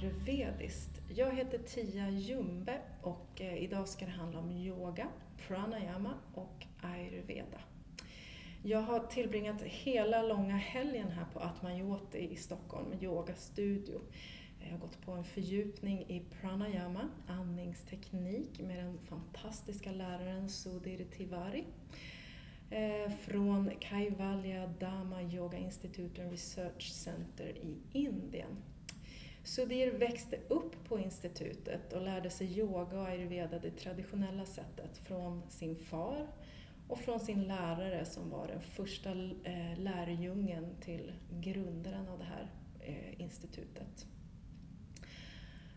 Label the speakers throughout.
Speaker 1: Ayurvediskt. Jag heter Tia Jumbe och eh, idag ska det handla om yoga, pranayama och ayurveda. Jag har tillbringat hela långa helgen här på Atmajoti i Stockholm, yogastudio. Jag har gått på en fördjupning i pranayama, andningsteknik med den fantastiska läraren Sudhir Tiwari eh, från Kaivalya Dhamma Yoga Institute and Research Center i Indien. Sudhir växte upp på institutet och lärde sig yoga och ayurveda det traditionella sättet från sin far och från sin lärare som var den första eh, lärjungen till grundaren av det här eh, institutet.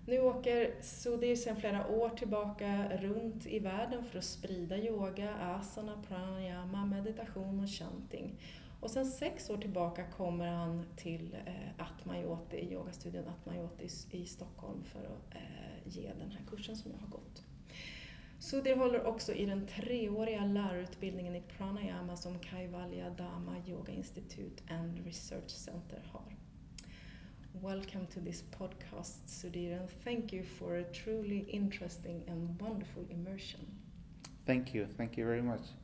Speaker 1: Nu åker Sudhir sedan flera år tillbaka runt i världen för att sprida yoga, asana, pranayama, meditation och chanting. Och sen sex år tillbaka kommer han till eh, Atmayoti, yogastudion Atmayoti i Stockholm för att eh, ge den här kursen som jag har gått. Sudhir håller också i den treåriga lärarutbildningen i pranayama som Kaivalya Dhamma Yoga Institute and Research Center har. Welcome to this podcast, Sudhir, and thank you for a truly interesting and wonderful immersion.
Speaker 2: Thank you, thank you very much.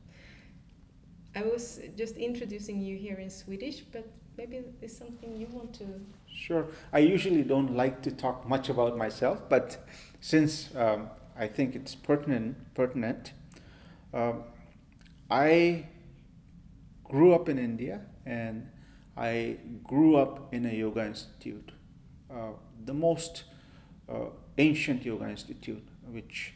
Speaker 1: I was just introducing you here in Swedish, but maybe it's something you want to.
Speaker 2: Sure. I usually don't like to talk much about myself, but since um, I think it's pertinent, pertinent. Um, I grew up in India and I grew up in a yoga institute, uh, the most uh, ancient yoga institute, which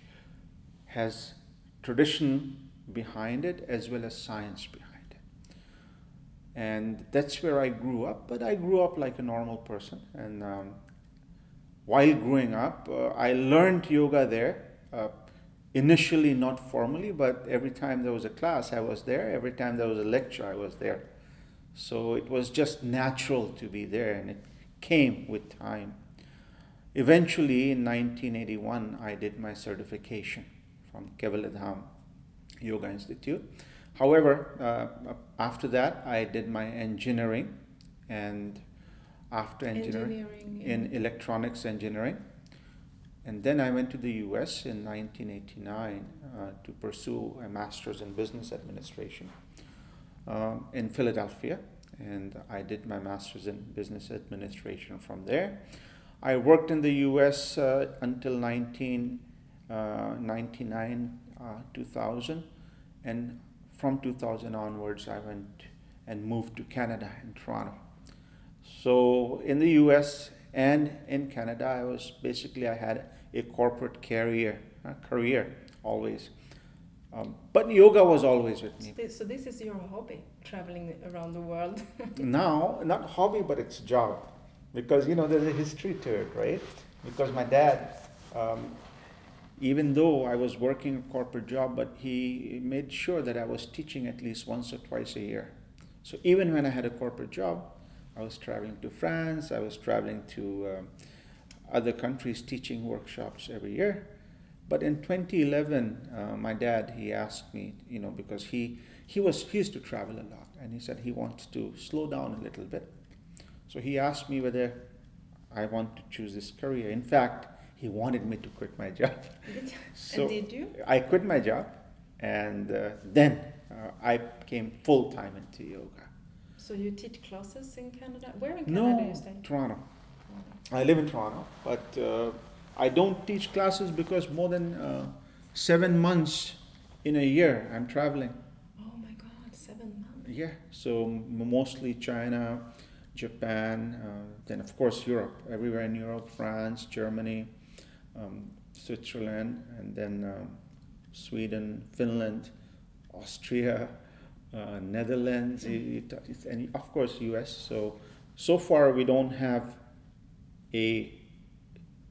Speaker 2: has tradition behind it as well as science behind it. And that's where I grew up, but I grew up like a normal person. And um, while growing up, uh, I learned yoga there. Uh, initially, not formally, but every time there was a class, I was there. Every time there was a lecture, I was there. So it was just natural to be there, and it came with time. Eventually, in 1981, I did my certification from Kaivalyadhama Yoga Institute. However, uh, after that, I did my engineering, and after engineering, engineering in yeah. electronics engineering. And then I went to the US in 1989 uh, to pursue a master's in business administration um, in Philadelphia, and I did my master's in business administration from there. I worked in the U.S. Uh, until 1999, uh, uh, 2000, and from 2000 onwards, I went and moved to Canada in Toronto. So in the U.S. and in Canada, I was basically I had a corporate career, uh, career always. Um, but yoga was always with
Speaker 1: me. So this is your hobby, traveling around the world.
Speaker 2: now, not hobby, but it's job, because you know there's a history to it, right? Because my dad, um, even though I was working a corporate job, but he made sure that I was teaching at least once or twice a year. So even when I had a corporate job, I was traveling to France. I was traveling to um, other countries teaching workshops every year but in 2011, uh, my dad he asked me, you know, because he he was he used to travel a lot, and he said he wants to slow down a little bit. So he asked me whether I want to choose this career. In fact, he wanted me to quit my job.
Speaker 1: so and did you?
Speaker 2: I quit my job, and uh, then uh, I came full time into yoga.
Speaker 1: So you teach classes in Canada? Where in Canada
Speaker 2: no,
Speaker 1: you stay?
Speaker 2: Toronto. I live in Toronto, but uh, I don't teach classes because more than uh, seven months in a year I'm traveling.
Speaker 1: Oh my God, seven months.
Speaker 2: Yeah, so mostly China, Japan, uh, then of course Europe, everywhere in Europe, France, Germany, um, Switzerland, and then um, Sweden, Finland, Austria, uh, Netherlands, mm-hmm. and of course US. So so far we don't have a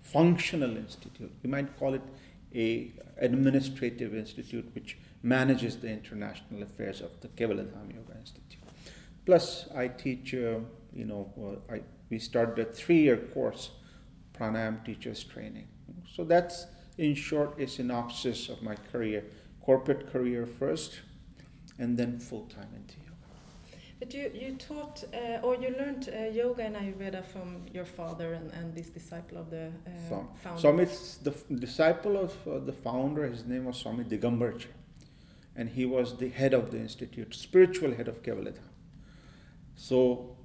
Speaker 2: functional institute. You might call it a administrative institute which manages the international affairs of the Kaivalyadhama Yoga Institute. Plus, I teach, uh, you know, I, we started a three-year course, pranayam teachers training. So that's, in short, a synopsis of my career. Corporate career first, and then full-time into yoga.
Speaker 1: But you, you taught uh, or you learned uh, yoga and Ayurveda from your father and, and this disciple of the uh,
Speaker 2: Swami.
Speaker 1: founder.
Speaker 2: Swami's the f- disciple of uh, the founder, his name was Swami Digambarji. And he was the head of the institute, spiritual head of Kaivalyadhama. So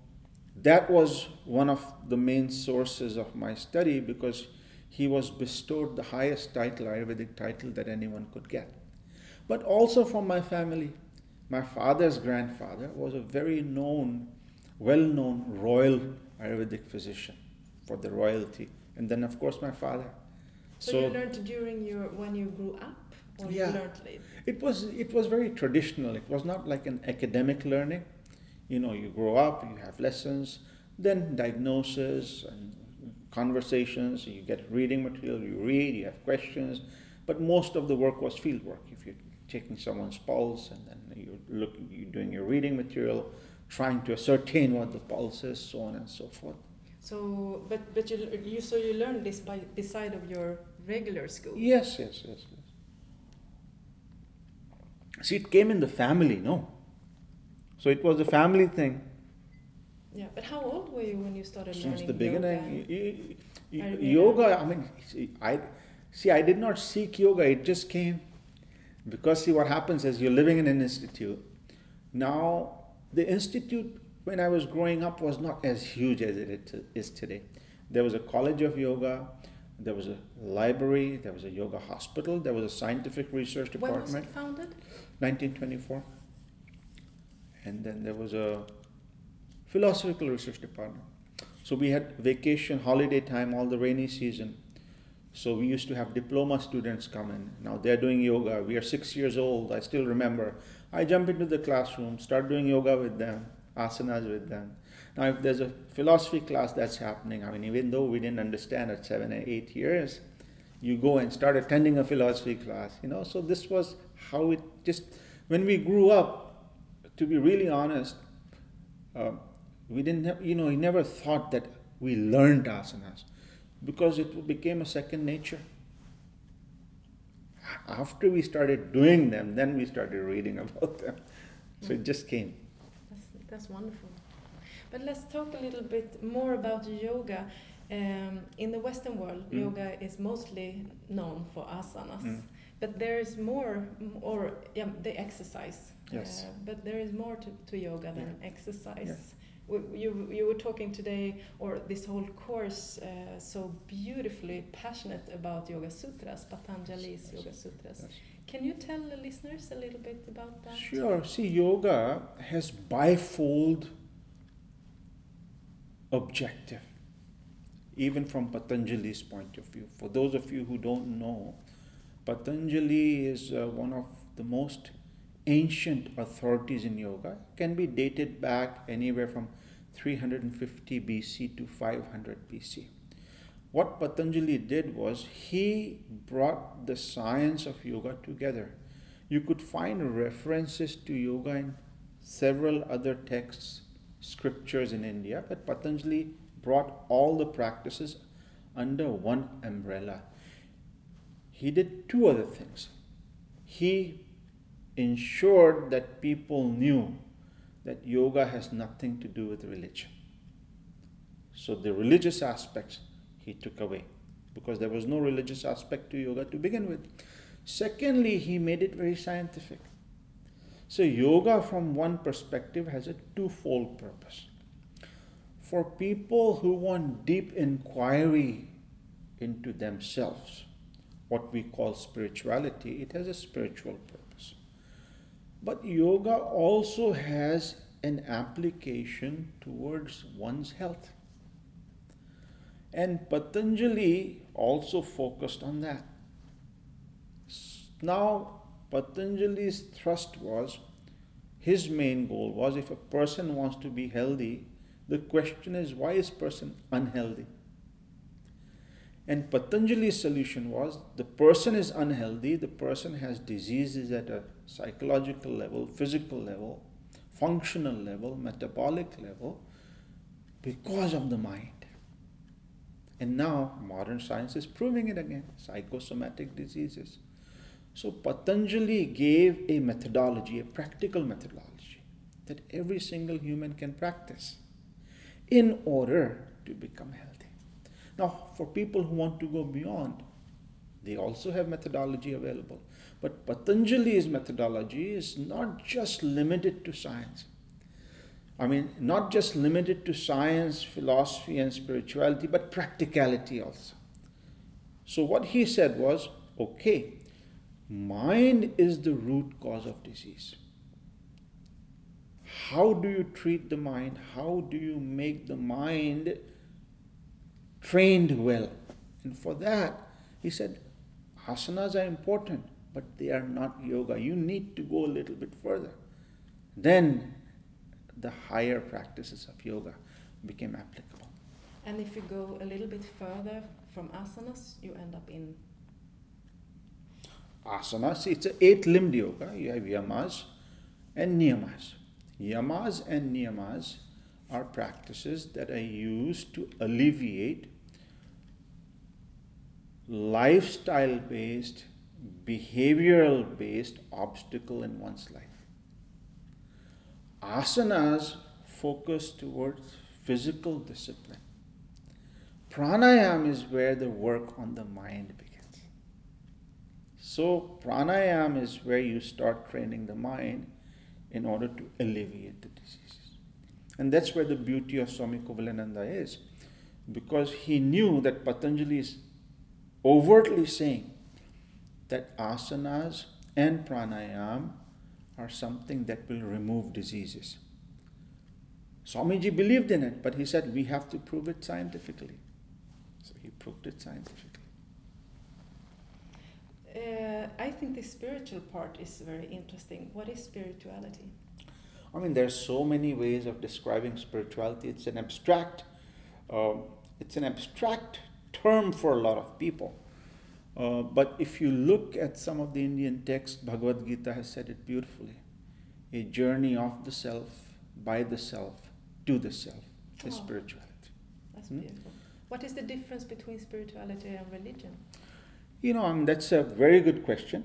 Speaker 2: that was one of the main sources of my study because he was bestowed the highest title, Ayurvedic title that anyone could get. But also from my family. My father's grandfather was a very known, well known royal Ayurvedic physician for the royalty. And then, of course, my father.
Speaker 1: so, you learned during your when you grew up, or
Speaker 2: Yeah.
Speaker 1: you learned late?
Speaker 2: It was it was very traditional. It was not like an academic learning. You know, you grow up, you have lessons, then diagnosis and conversations. You get reading material, you read, you have questions, but most of the work was field work. If you're taking someone's pulse and then you're look, you're doing your reading material, trying to ascertain what the pulse is, so on and so forth.
Speaker 1: So, but but you you so you learned this by beside of your regular school.
Speaker 2: Yes, yes, yes, yes. See, it came in the family, no? So it was a family thing.
Speaker 1: Yeah, but how old were you when you started
Speaker 2: since
Speaker 1: learning
Speaker 2: the beginning.
Speaker 1: yoga?
Speaker 2: y- y- yoga, I mean, see, I see. I did not seek yoga; it just came because see what happens is you're living in an institute. Now, the institute when I was growing up was not as huge as it is today. There was a college of yoga. There was a library. There was a yoga hospital. There was a scientific research department.
Speaker 1: When was it founded?
Speaker 2: 1924. And then there was a philosophical research department. So we had vacation, holiday time, all the rainy season. So we used to have diploma students come in. Now they're doing yoga. We are six years old. I still remember. I jump into the classroom, start doing yoga with them, asanas with them. Now, if there's a philosophy class that's happening, I mean, even though we didn't understand at seven and eight years, you go and start attending a philosophy class, you know. So this was how it just when we grew up. To be really honest, uh, we didn't have, you know, we never thought that we learned asanas because it became a second nature. After we started doing them, then we started reading about them. So it just came.
Speaker 1: That's, that's wonderful. But let's talk a little bit more about yoga. Um, in the Western world,
Speaker 2: Mm.
Speaker 1: yoga is mostly known for asanas,
Speaker 2: Mm.
Speaker 1: but there is more, or yeah, the exercise.
Speaker 2: Yes.
Speaker 1: Uh, but there is more to, to yoga than exercise.
Speaker 2: Yeah.
Speaker 1: You, you were talking today, or this whole course, uh, so beautifully passionate about Yoga Sutras, Patanjali's
Speaker 2: Yes.
Speaker 1: Yoga Sutras.
Speaker 2: Yes.
Speaker 1: Can you tell the listeners a little bit about that?
Speaker 2: Sure. See, yoga has bifold objective, even from Patanjali's point of view. For those of you who don't know, Patanjali is uh, one of the most ancient authorities in yoga. Can be dated back anywhere from 350 BC to 500 BC. What Patanjali did was he brought the science of yoga together. You could find references to yoga in several other texts, scriptures in India, but Patanjali brought all the practices under one umbrella. He did two other things. He ensured that people knew that yoga has nothing to do with religion. So the religious aspects he took away because there was no religious aspect to yoga to begin with. Secondly, he made it very scientific. So, yoga from one perspective has a twofold purpose. For people who want deep inquiry into themselves, what we call spirituality, it has a spiritual purpose. But yoga also has an application towards one's health. And Patanjali also focused on that. Now, Patanjali's thrust was his main goal was if a person wants to be healthy, the question is why is person unhealthy? And Patanjali's solution was the person is unhealthy, the person has diseases at a psychological level, physical level, functional level, metabolic level, because of the mind. And now modern science is proving it again psychosomatic diseases. So Patanjali gave a methodology, a practical methodology. that every single human can practice in order to become healthy. Now, for people who want to go beyond, they also have methodology available. But Patanjali's methodology is not just limited to science. I mean, not just limited to science, philosophy, and spirituality, but practicality also. So, what he said was okay, mind is the root cause of disease. How do you treat the mind? How do you make the mind trained well? And for that, he said, asanas are important, but they are not yoga. You need to go a little bit further. Then the higher practices of yoga became applicable.
Speaker 1: And if you go a little bit further from asanas, you end up in
Speaker 2: asanas. It's an eight-limbed yoga. You have yamas and niyamas. Yamas and niyamas are practices that are used to alleviate lifestyle based, behavioral based obstacle in one's life. Asanas focus towards physical discipline. Pranayam is where the work on the mind begins. So, pranayam is where you start training the mind in order to alleviate the diseases. And that's where the beauty of Swami Kuvalayananda is, because he knew that Patanjali is overtly saying that asanas and pranayam are something that will remove diseases. Swamiji believed in it, but he said we have to prove it scientifically. So he proved it scientifically.
Speaker 1: Uh, I think the spiritual part is very interesting. What is spirituality?
Speaker 2: I mean, there are so many ways of describing spirituality. It's an abstract, uh, it's an abstract term for a lot of people. Uh, but if you look at some of the Indian texts, Bhagavad Gita has said it beautifully. A journey of the self, by the self, to the self is oh, spirituality.
Speaker 1: That's hmm? beautiful. What is the difference between spirituality and religion?
Speaker 2: You know, um, that's a very good question.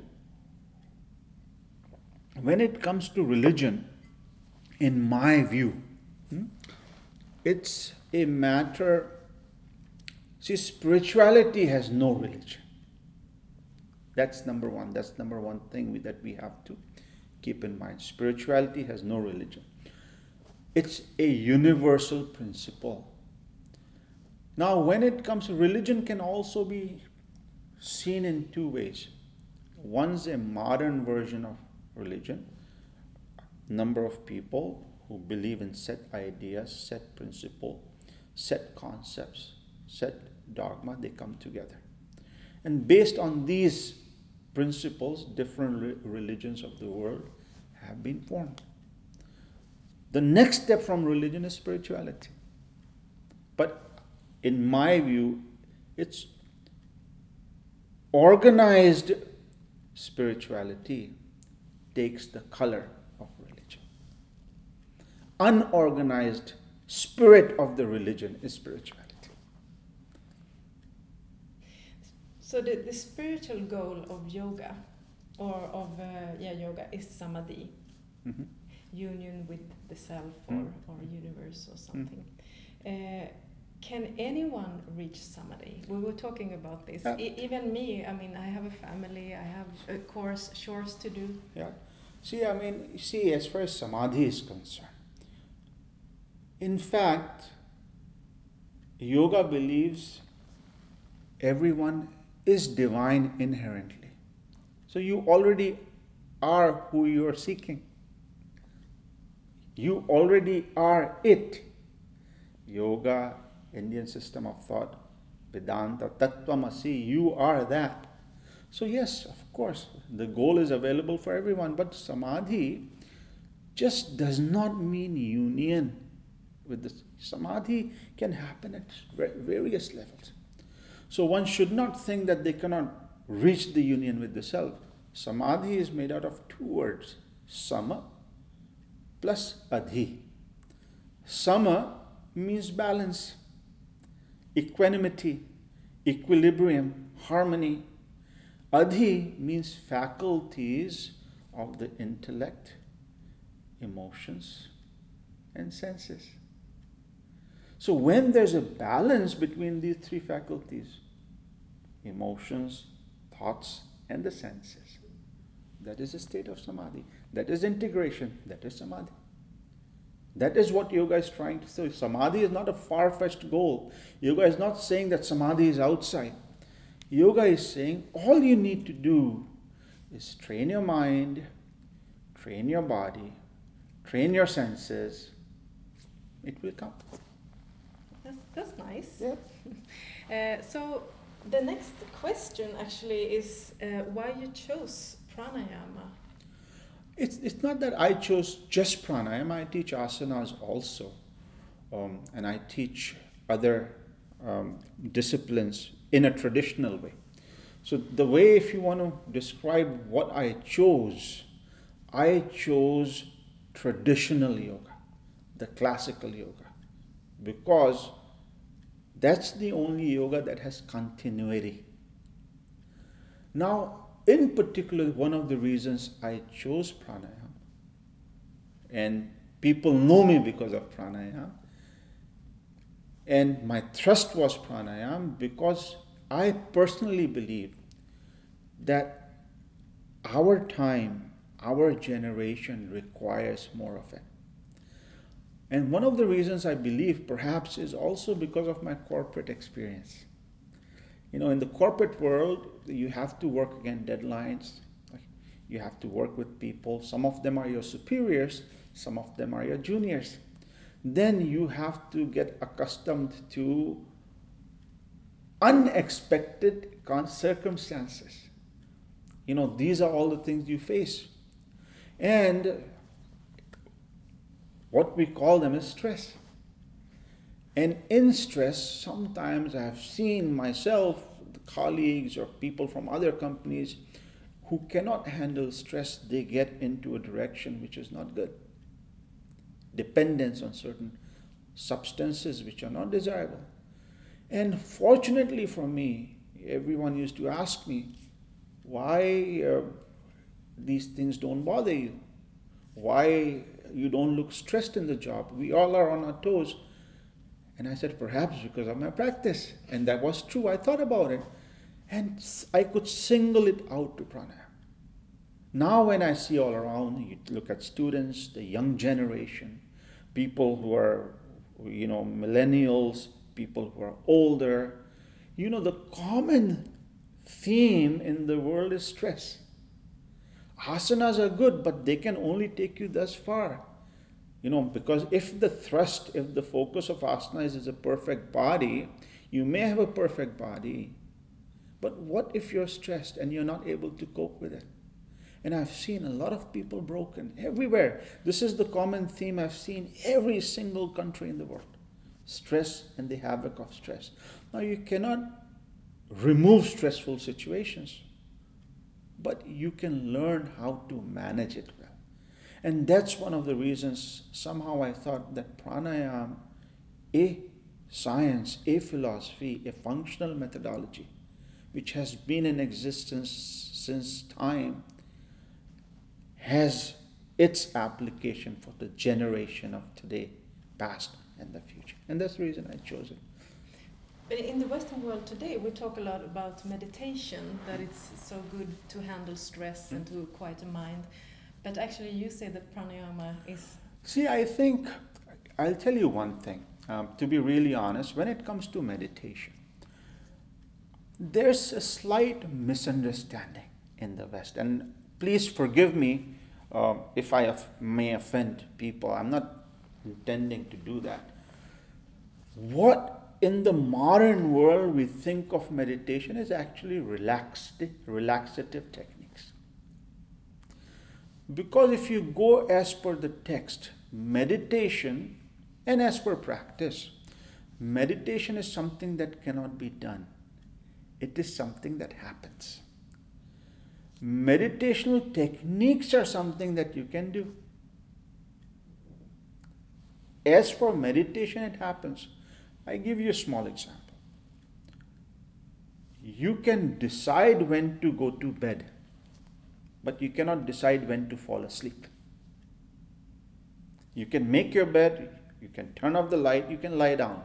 Speaker 2: When it comes to religion, in my view, hmm, it's a matter. See, spirituality has no religion. That's number one. That's number one thing that we have to keep in mind. Spirituality has no religion, it's a universal principle. Now, when it comes to religion, can also be seen in two ways. One's a modern version of religion. Number of people who believe in set ideas, set principle, set concepts, set dogma, they come together. And based on these principles, different religions of the world have been formed. The next step from religion is spirituality. But in my view, it's organized spirituality takes the color of religion. Unorganized spirit of the religion is spirituality.
Speaker 1: So the, the spiritual goal of yoga, or of uh, yeah yoga, is samadhi, mm-hmm. union with the self or, mm. or universe or something. Mm. Uh, can anyone reach samadhi? We were talking about this. Yeah. Even me, I mean, I have a family, I have a course, chores to do.
Speaker 2: Yeah. See, I mean, see, as far as samadhi is concerned, in fact, yoga believes everyone is divine inherently. So you already are who you are seeking. You already are it. Yoga, Indian system of thought, Vedanta, Tattvamasi, you are that. So, yes, of course, the goal is available for everyone, but Samadhi just does not mean union with this. Samadhi can happen at various levels. So one should not think that they cannot reach the union with the self. Samadhi is made out of two words sama plus adhi. Sama means balance, equanimity, equilibrium, harmony. Adhi means faculties of the intellect, emotions, and senses. So, when there's a balance between these three faculties emotions, thoughts, and the senses, that is a state of samadhi. That is integration. That is samadhi. That is what yoga is trying to say. Samadhi is not a far fetched goal. Yoga is not saying that samadhi is outside. Yoga is saying all you need to do is train your mind, train your body, train your senses. It will come.
Speaker 1: That's, that's nice.
Speaker 2: Yeah.
Speaker 1: Uh, so the next question actually is uh, why you chose pranayama.
Speaker 2: It's, it's not that I chose just pranayama, I teach asanas also. Um, and I teach other um, disciplines in a traditional way. So, the way, if you want to describe what I chose, I chose traditional yoga, the classical yoga, because that's the only yoga that has continuity. Now, in particular, one of the reasons I chose pranayama, and people know me because of pranayama, and my thrust was pranayama because I personally believe that our time, our generation requires more of it. And one of the reasons I believe perhaps is also because of my corporate experience. You know, in the corporate world, you have to work against deadlines. You have to work with people. Some of them are your superiors, some of them are your juniors. Then you have to get accustomed to unexpected circumstances. You know, these are all the things you face. And what we call them is stress. And in stress, sometimes I have seen myself, colleagues, or people from other companies who cannot handle stress, they get into a direction which is not good. Dependence on certain substances which are not desirable. And fortunately for me, everyone used to ask me, why uh, these things don't bother you? Why you don't look stressed in the job. We all are on our toes. And I said, perhaps because of my practice. And that was true. I thought about it. And I could single it out to pranayama. Now, when I see all around, you look at students, the young generation, people who are, you know, millennials, people who are older, you know, the common theme in the world is stress. Asanas are good, but they can only take you thus far. You know, because if the thrust, if the focus of asanas is a perfect body, you may have a perfect body, but what if you're stressed and you're not able to cope with it? And I've seen a lot of people broken everywhere. This is the common theme I've seen every single country in the world stress and the havoc of stress. Now, you cannot remove stressful situations but you can learn how to manage it well. And that's one of the reasons somehow I thought that pranayama, a science, a philosophy, a functional methodology, which has been in existence since time, has its application for the generation of today, past, and the future. And that's the reason I chose it.
Speaker 1: But in the Western world today, we talk a lot about meditation, that it's so good to handle stress and to quiet the mind. But actually, you say that pranayama is.
Speaker 2: See, I think I'll tell you one thing. Um, to be really honest, when it comes to meditation, there's a slight misunderstanding in the West. And please forgive me uh, if I may offend people. I'm not intending to do that. What in the modern world, we think of meditation as actually relaxed, relaxative techniques. Because if you go as per the text, meditation, and as per practice, meditation is something that cannot be done, it is something that happens. Meditational techniques are something that you can do. As for meditation, it happens. I give you a small example. You can decide when to go to bed, but you cannot decide when to fall asleep. You can make your bed, you can turn off the light, you can lie down.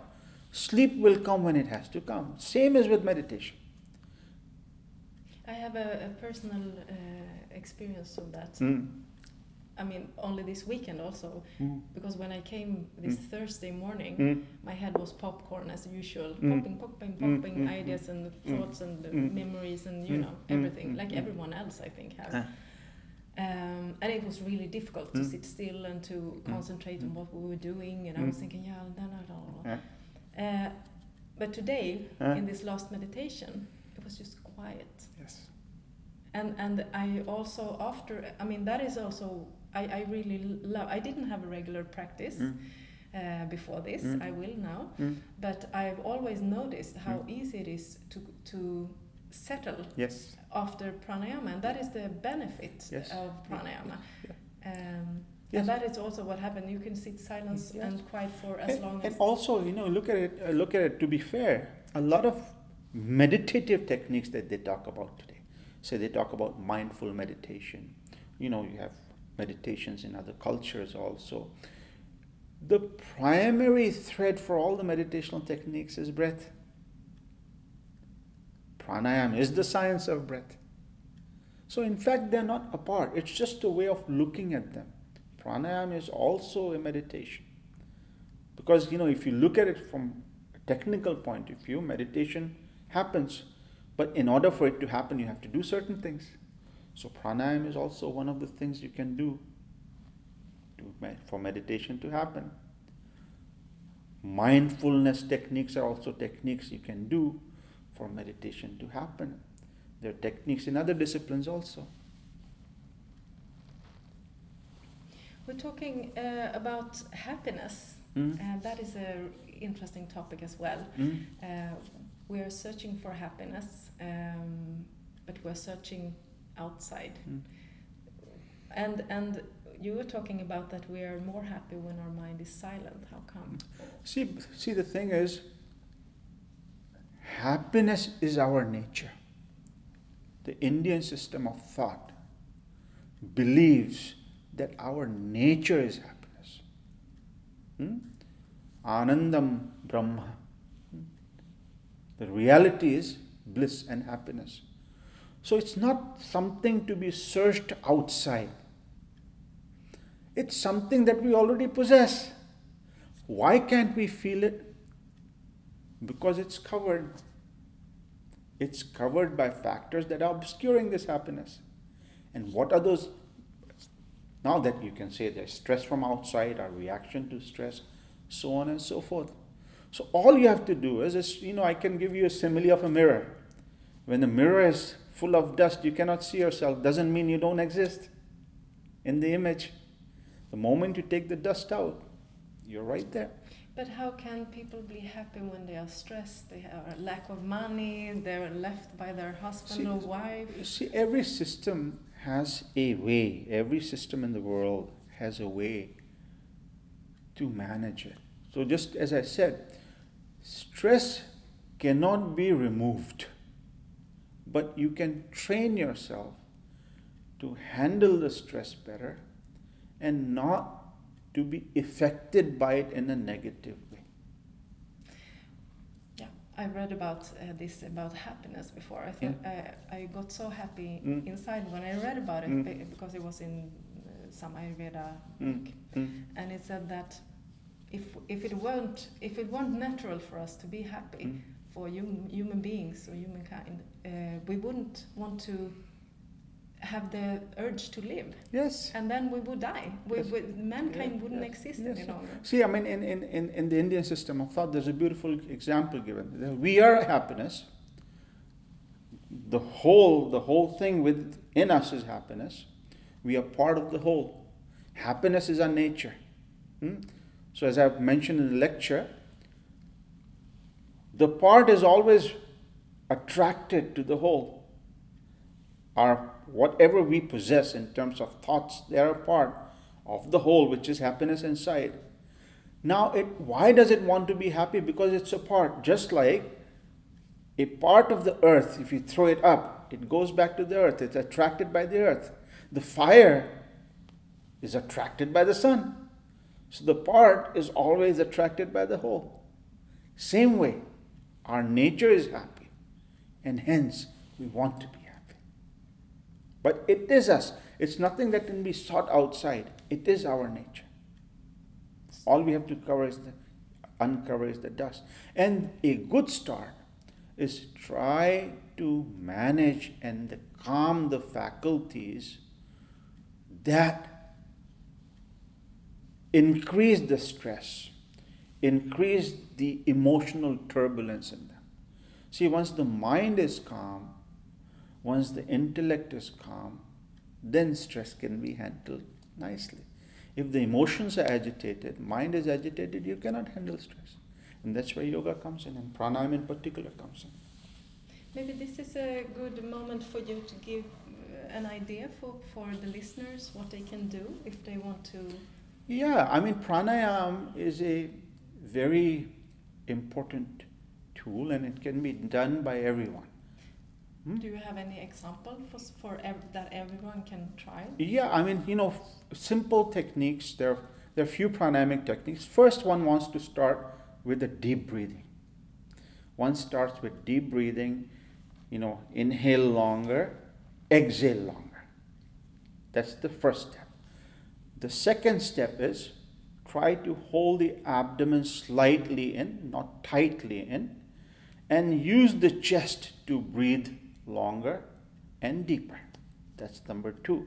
Speaker 2: Sleep will come when it has to come. Same as with meditation.
Speaker 1: I have a, a personal uh, experience of that.
Speaker 2: Mm.
Speaker 1: I mean, only this weekend also,
Speaker 2: Mm.
Speaker 1: because when I came this
Speaker 2: Mm.
Speaker 1: Thursday morning,
Speaker 2: Mm.
Speaker 1: my head was popcorn as usual,
Speaker 2: Mm.
Speaker 1: popping, popping,
Speaker 2: Mm,
Speaker 1: popping
Speaker 2: mm,
Speaker 1: ideas and thoughts and memories and you know everything, like everyone else I think have.
Speaker 2: Ah.
Speaker 1: Um, and it was really difficult to sit still and to concentrate on what we were doing. And I was thinking, yeah, da, da.
Speaker 2: Yeah.
Speaker 1: Uh, but today,
Speaker 2: Ah.
Speaker 1: in this last meditation, it was just quiet.
Speaker 2: Yes.
Speaker 1: And and I also after I mean that is also I, I really love I didn't have a regular practice
Speaker 2: Mm.
Speaker 1: uh, before this
Speaker 2: Mm.
Speaker 1: I will now
Speaker 2: Mm.
Speaker 1: but I've always noticed how easy it is to to settle
Speaker 2: Yes.
Speaker 1: after pranayama and that is the benefit
Speaker 2: Yes.
Speaker 1: of pranayama um,
Speaker 2: Yes.
Speaker 1: and that is also what happened you can sit silence
Speaker 2: Yes.
Speaker 1: and quiet for as
Speaker 2: and,
Speaker 1: long
Speaker 2: and also, you know, look at it. Uh, look at it. To be fair, a lot of meditative techniques that they talk about today. So they talk about mindful meditation. You know, you have meditations in other cultures also. The primary thread for all the meditational techniques is breath. Pranayama is the science of breath. So, in fact, they're not apart. It's just a way of looking at them. Pranayama is also a meditation. Because, you know, if you look at it from a technical point of view, meditation happens. But in order for it to happen, you have to do certain things. So, pranayama is also one of the things you can do to, for meditation to happen. Mindfulness techniques are also techniques you can do for meditation to happen. There are techniques in other disciplines also.
Speaker 1: we're talking uh, about happiness
Speaker 2: Mm.
Speaker 1: and that is a interesting topic as well
Speaker 2: Mm.
Speaker 1: Uh, we are searching for happiness, um, but we're searching outside.
Speaker 2: Mm.
Speaker 1: And and you were talking about that we are more happy when our mind is silent. How come?
Speaker 2: See, see, the thing is, happiness is our nature. The Indian system of thought believes that our nature is happiness. Hmm? Anandam Brahma. Hmm? The reality is bliss and happiness. So it's not something to be searched outside. It's something that we already possess. Why can't we feel it? Because it's covered. It's covered by factors that are obscuring this happiness. And what are those? Now that you can say there's stress from outside, our reaction to stress, so on and so forth. So all you have to do is, is, you know, I can give you a simile of a mirror. When the mirror is full of dust, you cannot see yourself. Doesn't mean you don't exist in the image. The moment you take the dust out, you're right there.
Speaker 1: But how can people be happy when they are stressed? They have a lack of money. They're left by their husband
Speaker 2: See,
Speaker 1: or wife.
Speaker 2: You see, every system has a way, every system in the world has a way to manage it. So, just as I said, stress cannot be removed, but you can train yourself to handle the stress better and not to be affected by it in a negative way.
Speaker 1: Yeah, I read about uh, this about happiness before. I thought uh, I got so happy
Speaker 2: Mm.
Speaker 1: inside when I read about it
Speaker 2: Mm.
Speaker 1: because it was in uh, some Ayurveda
Speaker 2: Mm.
Speaker 1: book,
Speaker 2: Mm.
Speaker 1: and it said that if if it weren't if it weren't natural for us to be happy
Speaker 2: Mm.
Speaker 1: For hum, human beings or humankind, uh, we wouldn't want to have the urge to live,
Speaker 2: Yes.
Speaker 1: and then we would die. We,
Speaker 2: Yes.
Speaker 1: we, mankind
Speaker 2: Yeah,
Speaker 1: wouldn't
Speaker 2: yes,
Speaker 1: exist
Speaker 2: yes,
Speaker 1: any longer.
Speaker 2: See, I mean, in, in, in, in the Indian system of thought, there's a beautiful example given. We are happiness. The whole, the whole thing within us is happiness. We are part of the whole. Happiness is our nature. Hmm? So, as I've mentioned in the lecture, the part is always attracted to the whole. Our whatever we possess in terms of thoughts, they are a part of the whole, which is happiness inside. Now, it why does it want to be happy? Because it's a part, just like a part of the earth. If you throw it up, it goes back to the earth. It's attracted by the earth. The fire is attracted by the sun. So the part is always attracted by the whole. Same way, our nature is happy, and hence we want to be happy. But it is us. It's nothing that can be sought outside. It is our nature. All we have to cover is the uncover is the dust. And a good start is try to manage and calm the faculties that increase the stress, increase the emotional turbulence in them. See, once the mind is calm, once the intellect is calm, then stress can be handled nicely. If the emotions are agitated, mind is agitated, you cannot handle stress. And that's where yoga comes in, and pranayama in particular comes in.
Speaker 1: Maybe this is a good moment for you to give uh, an idea for, for the listeners what they can do if they want to.
Speaker 2: Yeah, I mean, pranayama is a very important tool and it can be done by everyone.
Speaker 1: Hmm? Do you have any example for, for ev- that everyone can try?
Speaker 2: Yeah, I mean, you know, simple techniques. There, there are few pranamic techniques. First one wants to start with a deep breathing. One starts with deep breathing, you know, inhale longer, exhale longer. That's the first step. The second step is try to hold the abdomen slightly in, not tightly in, and use the chest to breathe longer and deeper. That's number two.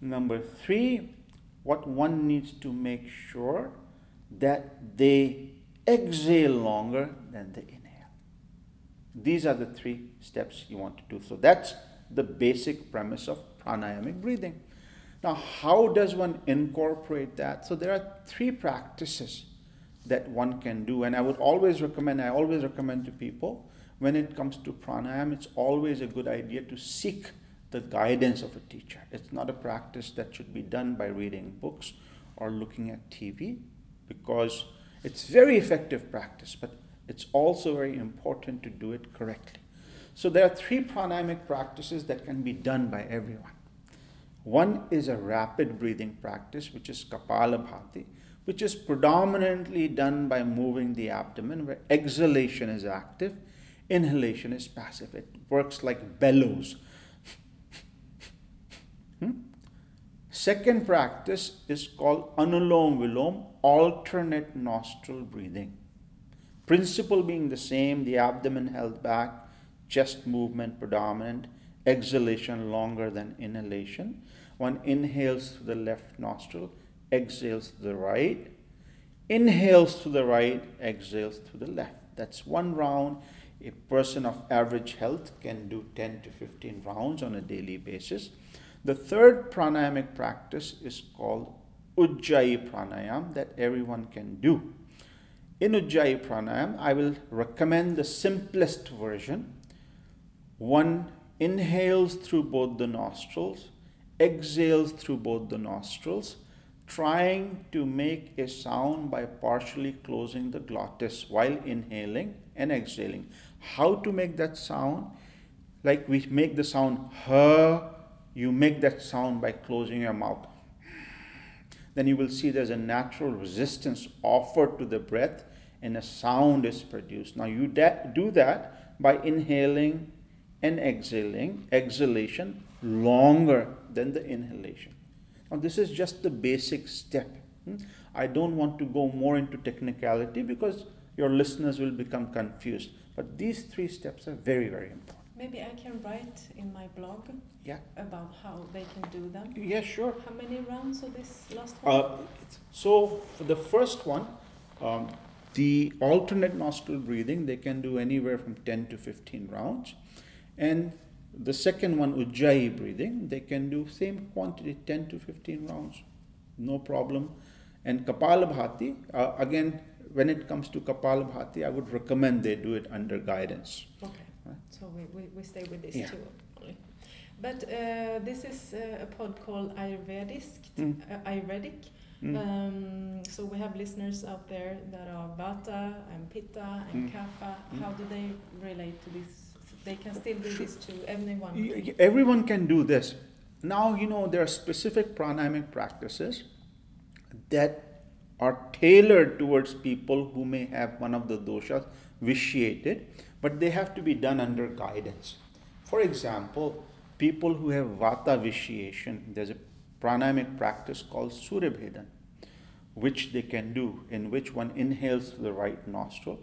Speaker 2: Number three, what one needs to make sure that they exhale longer than they inhale. These are the three steps you want to do. So that's the basic premise of pranayamic breathing. Now, how does one incorporate that? So there are three practices that one can do, and I would always recommend. I always recommend to people when it comes to pranayam, it's always a good idea to seek the guidance of a teacher. It's not a practice that should be done by reading books or looking at TV because it's very effective practice, but it's also very important to do it correctly. So there are three pranayamic practices that can be done by everyone. One is a rapid breathing practice, which is Kapalabhati, which is predominantly done by moving the abdomen, where exhalation is active Inhalation is passive, it works like bellows. hmm? Second practice is called Anulom Vilom, alternate nostril breathing. Principle being the same, the abdomen held back, chest movement predominant, exhalation longer than inhalation. One inhales through the left nostril, exhales through the right, inhales through the right, exhales through the left. That's one round a person of average health can do 10 to 15 rounds on a daily basis. The third pranayamic practice is called Ujjayi Pranayam that everyone can do. In Ujjayi Pranayam, I will recommend the simplest version. One inhales through both the nostrils, exhales through both the nostrils, trying to make a sound by partially closing the glottis while inhaling and exhaling. How to make that sound? Like we make the sound her, you make that sound by closing your mouth. Then you will see there's a natural resistance offered to the breath and a sound is produced. Now you do that by inhaling and exhaling, exhalation longer than the inhalation. Now, this is just the basic step. Hmm? I don't want to go more into technicality because your listeners will become confused. But these three steps are very, very important.
Speaker 1: Maybe I can write in my blog
Speaker 2: yeah.
Speaker 1: about how they can do them.
Speaker 2: Yeah, sure.
Speaker 1: How many rounds of this last one? Uh,
Speaker 2: so for the first one, um, the alternate nostril breathing, they can do anywhere from 10 to 15 rounds. And the second one, Ujjayi breathing, they can do same quantity, 10 to 15 rounds, no problem. And Kapalabhati, uh, again, when it comes to Kapalabhati, I would recommend they do it under guidance.
Speaker 1: Okay, right? so we, we, we stay with this yeah. too. But uh, this is uh, a pod called Ayurvedic. Mm. Uh, Ayurvedic. Mm. Um, so we have listeners out there that are Vata and Pitta and mm. Kapha. Mm. How do they relate to this? They can still do this to everyone.
Speaker 2: Everyone can do this. Now you know there are specific pranayamic practices that are tailored towards people who may have one of the doshas vitiated, but they have to be done under guidance. For example, people who have vata vitiation, there's a pranayamic practice called Surya Bhedan, which they can do, in which one inhales through the right nostril,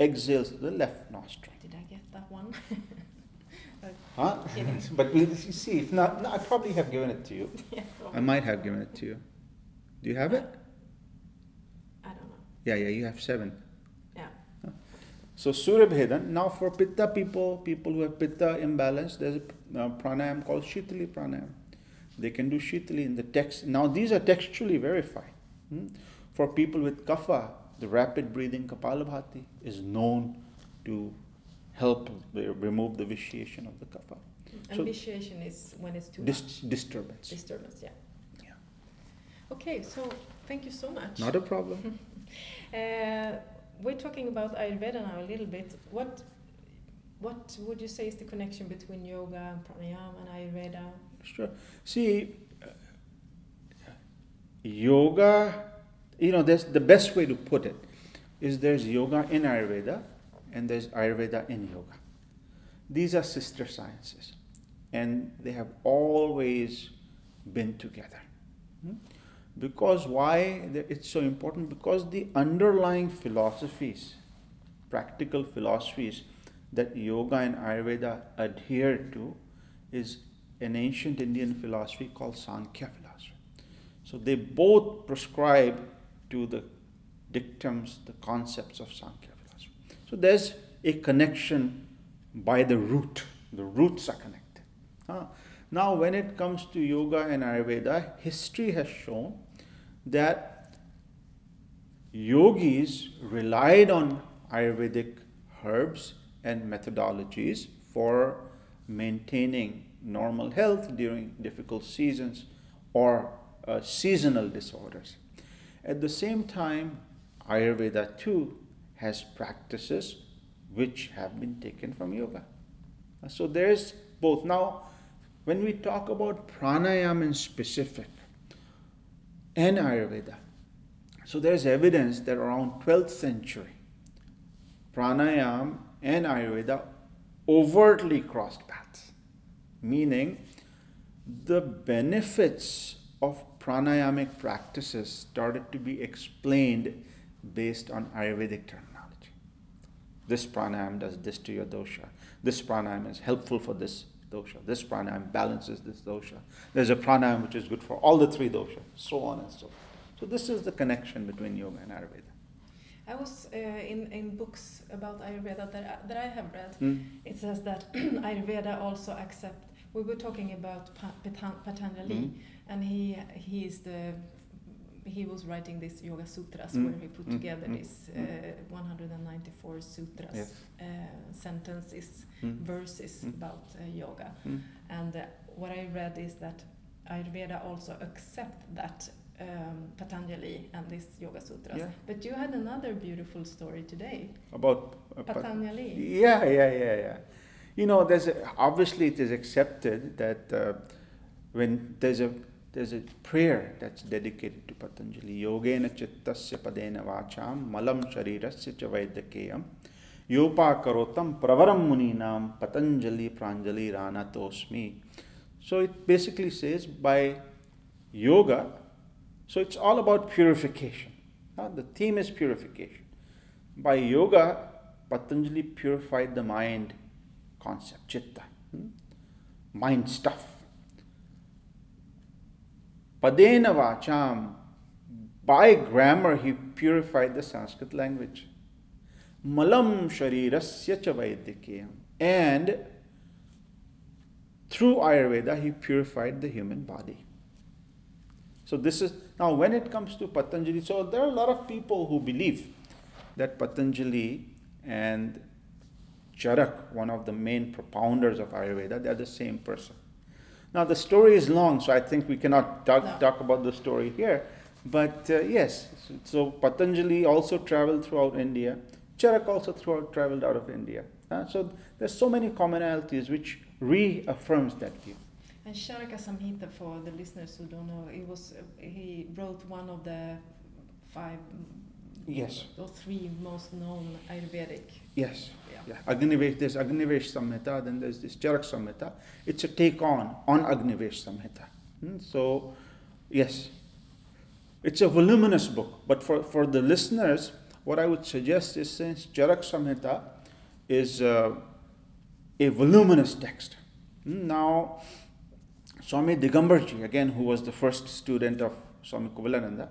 Speaker 2: exhales through the left nostril.
Speaker 1: Did I get that one?
Speaker 2: Huh? but we'll see. If not, no, I probably have given it to you.
Speaker 1: yeah,
Speaker 2: I might have given it to you. Do you have it?
Speaker 1: I don't know.
Speaker 2: Yeah, yeah, you have seven.
Speaker 1: Yeah.
Speaker 2: So Surya Bhedan. Now for Pitta people, people who have Pitta imbalance, there's a uh, pranayam called Shitali pranayam. They can do Shitali in the text. Now these are textually verified. Hmm? For people with Kapha, the rapid breathing Kapalabhati is known to help remove the vitiation of the kapha.
Speaker 1: And so vitiation is when it's too
Speaker 2: dis-
Speaker 1: much.
Speaker 2: Disturbance.
Speaker 1: Disturbance, yeah.
Speaker 2: Yeah.
Speaker 1: Okay, so thank you so much.
Speaker 2: Not a problem.
Speaker 1: uh, we're talking about Ayurveda now a little bit. What what would you say is the connection between yoga, and pranayama, and Ayurveda?
Speaker 2: Sure. See, uh, yoga, you know, there's the best way to put it is there's yoga in Ayurveda and there's Ayurveda in yoga. These are sister sciences, and they have always been together. Hmm? Because why it's so important? Because the underlying philosophies, practical philosophies that yoga and Ayurveda adhere to, is an ancient Indian philosophy called Sankhya philosophy. So they both prescribe to the dictums, the concepts of Sankhya. philosophy. So there's a connection by the root. The roots are connected. Uh, now, when it comes to yoga and Ayurveda, history has shown that yogis relied on Ayurvedic herbs and methodologies for maintaining normal health during difficult seasons or uh, seasonal disorders. At the same time, Ayurveda too has practices which have been taken from yoga. Uh, so there's both. Now, when we talk about pranayama in specific and Ayurveda, so there's evidence that around 12th century, pranayama and Ayurveda overtly crossed paths, meaning the benefits of pranayamic practices started to be explained based on Ayurvedic terminology. This pranayam does this to your dosha. This pranayam is helpful for this dosha. This pranayam balances this dosha. There's a pranayam which is good for all the three doshas, so on and so forth. So this is the connection between yoga and Ayurveda.
Speaker 1: I was uh, in in books about Ayurveda that I, that I have read. Mm. It says that Ayurveda also accept. We were talking about Patanjali, mm. and he he is the he was writing this Yoga Sutras mm. where he put mm. together mm. these uh, 194 sutras, yes. uh, sentences, mm. verses mm. about uh, yoga. Mm. And uh, what I read is that Ayurveda also accept that um, Patanjali and this Yoga Sutras. Yeah. But you had another beautiful story today
Speaker 2: about
Speaker 1: uh, Patanjali.
Speaker 2: Yeah, yeah, yeah, yeah. You know, there's a, obviously it is accepted that uh, when there's a there's a prayer that's dedicated to Patanjali. Yogena chittasya padena vacham malam sharirasya cha vaidakeyam yopa karotam pravaram muninam Patanjali pranjali rana tosmi. So it basically says by yoga, so it's all about purification. The theme is purification. By yoga, Patanjali purified the mind concept, chitta, hmm? mind stuff Padena Vacham, by grammar, he purified the Sanskrit language. Malam Sharirasya Chavaidikiyam. And through Ayurveda, he purified the human body. So, this is now when it comes to Patanjali, so there are a lot of people who believe that Patanjali and Charak, one of the main propounders of Ayurveda, they are the same person. Now, the story is long, so I think we cannot talk, no. talk about the story here. But uh, yes, so Patanjali also traveled throughout India. Charak also throughout, traveled out of India. Uh, so there's so many commonalities which reaffirms that view.
Speaker 1: And Charaka Samhita, for the listeners who don't know, he was he wrote one of the five
Speaker 2: Yes.
Speaker 1: The three most known Ayurvedic.
Speaker 2: Yes.
Speaker 1: Yeah.
Speaker 2: Yeah. Agnivesh, there's Agnivesh Samhita, then there's this Charak Samhita. It's a take on on Agnivesh Samhita. Hmm, So, yes, it's a voluminous book, but for, for the listeners, what I would suggest is since Charak Samhita is uh, a voluminous text. Hmm, Now, Swami Digambarji, again, who was the first student of Swami Kuvalayananda,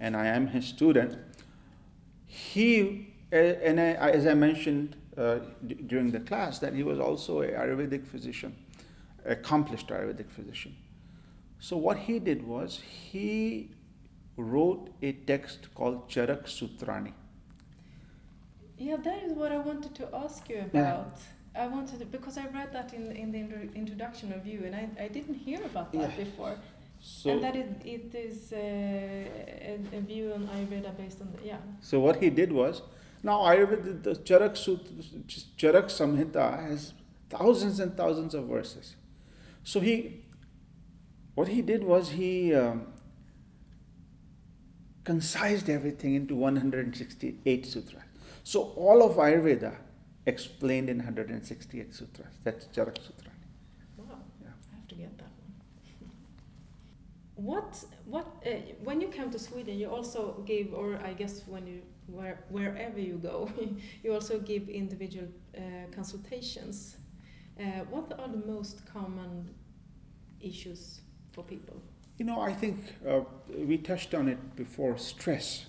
Speaker 2: and I am his student, he, uh, and I, as I mentioned uh, d- during the class, that he was also a Ayurvedic physician, accomplished Ayurvedic physician. So what he did was he wrote a text called Charak Sutrani.
Speaker 1: Yeah, that is what I wanted to ask you
Speaker 2: Yeah.
Speaker 1: about. I wanted to, because I read that in, in the intro- introduction of you, and I, I didn't hear about that
Speaker 2: Yeah.
Speaker 1: before.
Speaker 2: So,
Speaker 1: and that it, it is uh, a, a view on Ayurveda based on the, yeah.
Speaker 2: so what he did was, now Ayurveda, the Charak, Sutra, Charak Samhita has thousands and thousands of verses. So he, what he did was he um, concised everything into 168 sutras. So all of Ayurveda explained in 168 sutras. That's Charak Sutra.
Speaker 1: Wow,
Speaker 2: Yeah.
Speaker 1: I have to get that one. What what uh, when you come to Sweden, you also give, or I guess when you where wherever you go, you also give individual uh, consultations. Uh, what are the most common issues for people?
Speaker 2: You know, I think uh, we touched on it before. Stress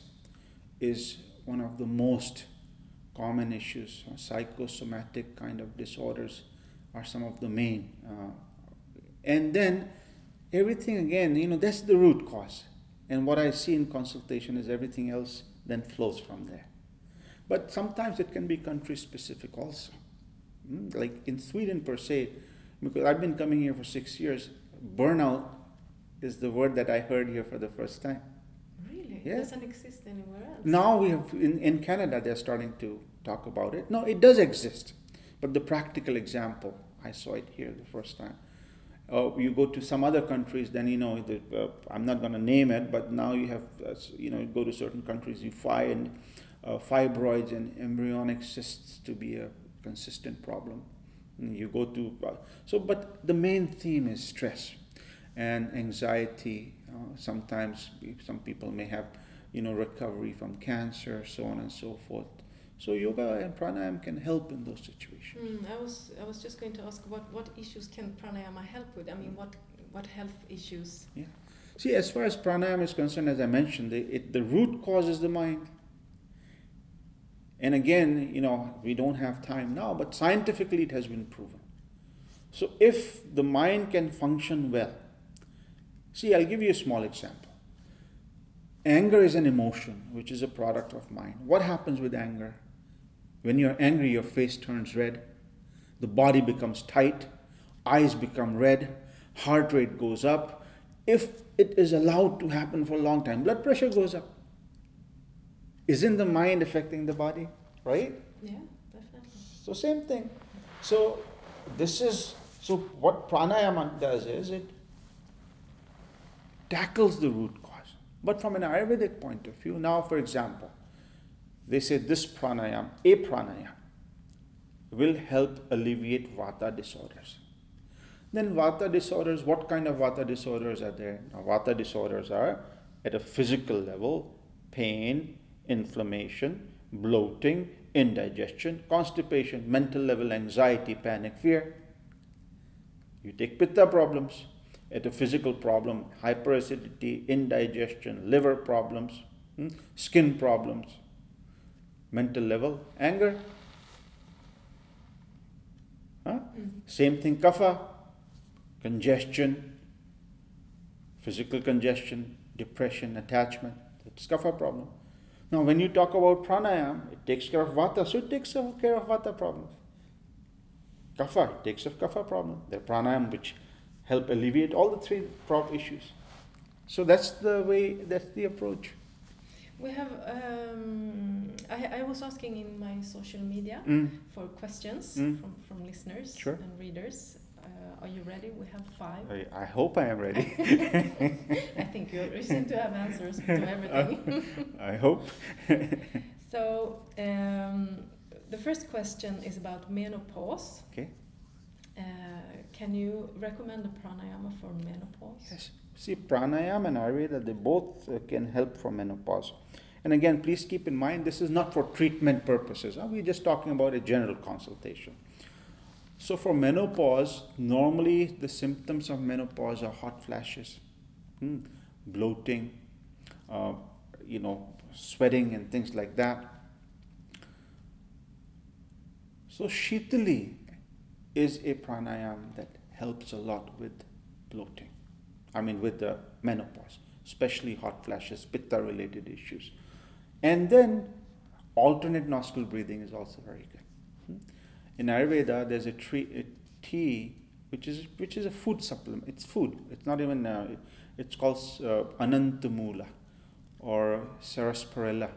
Speaker 2: is one of the most common issues. Psychosomatic kind of disorders are some of the main. Uh, and then everything again, you know, that's the root cause. And what I see in consultation is everything else then flows from there. But sometimes it can be country specific also. Mm, Like in Sweden per se, because I've been coming here for six years, burnout is the word that I heard here for the first time.
Speaker 1: Really,
Speaker 2: Yeah.
Speaker 1: doesn't exist anywhere else.
Speaker 2: Now we have in, in Canada they're starting to talk about it. No, it does exist, but the practical example I saw it here the first time. You go to some other countries, then you know the, uh, I'm not going to name it, but now you have uh, you know you go to certain countries, you find uh, fibroids and embryonic cysts to be a consistent problem. And you go to uh, so, but the main theme is stress and anxiety. Uh, sometimes some people may have you know, recovery from cancer, so on and so forth. So yoga and pranayama can help in those situations.
Speaker 1: Hmm, I was I was just going to ask what what issues can pranayama help with? I mean, what what health issues? Yeah.
Speaker 2: See, as far as pranayama is concerned, as I mentioned, the, it, the root cause is the mind. And again, you know, we don't have time now, but scientifically it has been proven. So if the mind can function well, see, I'll give you a small example. Anger is an emotion, which is a product of mind. What happens with anger? When you're angry, your face turns red, the body becomes tight, eyes become red, heart rate goes up. If it is allowed to happen for a long time, blood pressure goes up. Isn't the mind affecting the body? Right?
Speaker 1: Yeah, definitely.
Speaker 2: So same thing. So this is so what pranayama does is it tackles the root cause. But from an Ayurvedic point of view, now for example, they say this pranayama, a pranayama, will help alleviate vata disorders. Then vata disorders, what kind of vata disorders are there? Now, vata disorders are at a physical level, pain, inflammation, bloating, indigestion, constipation, mental level anxiety, panic, fear. You take pitta problems, at a physical problem, hyperacidity, indigestion, liver problems, hmm, skin problems, mental level, anger. Huh?
Speaker 1: Mm.
Speaker 2: Same thing, kapha, congestion, physical congestion, depression, attachment. That's kapha problem. Now, when you talk about pranayam, it takes care of vata, so it takes care of vata problems. Kapha it takes care of kapha problem. The pranayam which help alleviate all the three prop issues. So that's the way, that's the approach.
Speaker 1: We have. Um, I, I was asking in my social media
Speaker 2: Mm.
Speaker 1: for questions
Speaker 2: Mm.
Speaker 1: from, from listeners
Speaker 2: Sure.
Speaker 1: and readers. Uh, are you ready? We have five.
Speaker 2: I, I hope I am ready.
Speaker 1: I think you, you seem to have answers to everything.
Speaker 2: I hope.
Speaker 1: so, um, the first question is about menopause.
Speaker 2: Okay.
Speaker 1: Uh, can you recommend a pranayama for menopause?
Speaker 2: Yes. See, pranayama and Ayurveda, they both uh, can help for menopause. And again, please keep in mind this is not for treatment purposes. Uh, we're just talking about a general consultation. So, for menopause, normally the symptoms of menopause are hot flashes, hmm, bloating, uh, you know, sweating, and things like that. So, Shitali is a pranayama that helps a lot with bloating. I mean, with the menopause, especially hot flashes, pitta related issues. And then alternate nostril breathing is also very good. Hmm? In Ayurveda, there's a, tree, a tea which is which is a food supplement. It's food. It's not even. Uh, it, it's called uh, Anantamula or Sarsaparilla.